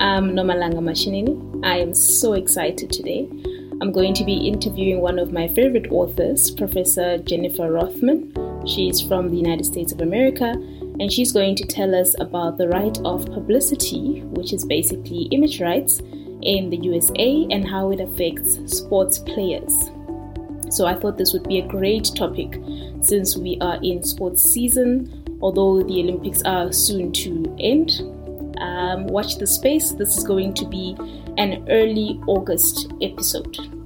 Um, I'm Nomalanga Mashinini. I am so excited today. I'm going to be interviewing one of my favorite authors, Professor Jennifer Rothman. She's from the United States of America, and she's going to tell us about the right of publicity, which is basically image rights in the USA, and how it affects sports players. So I thought this would be a great topic since we are in sports season, although the Olympics are soon to end. Um, watch the space. This is going to be an early August episode.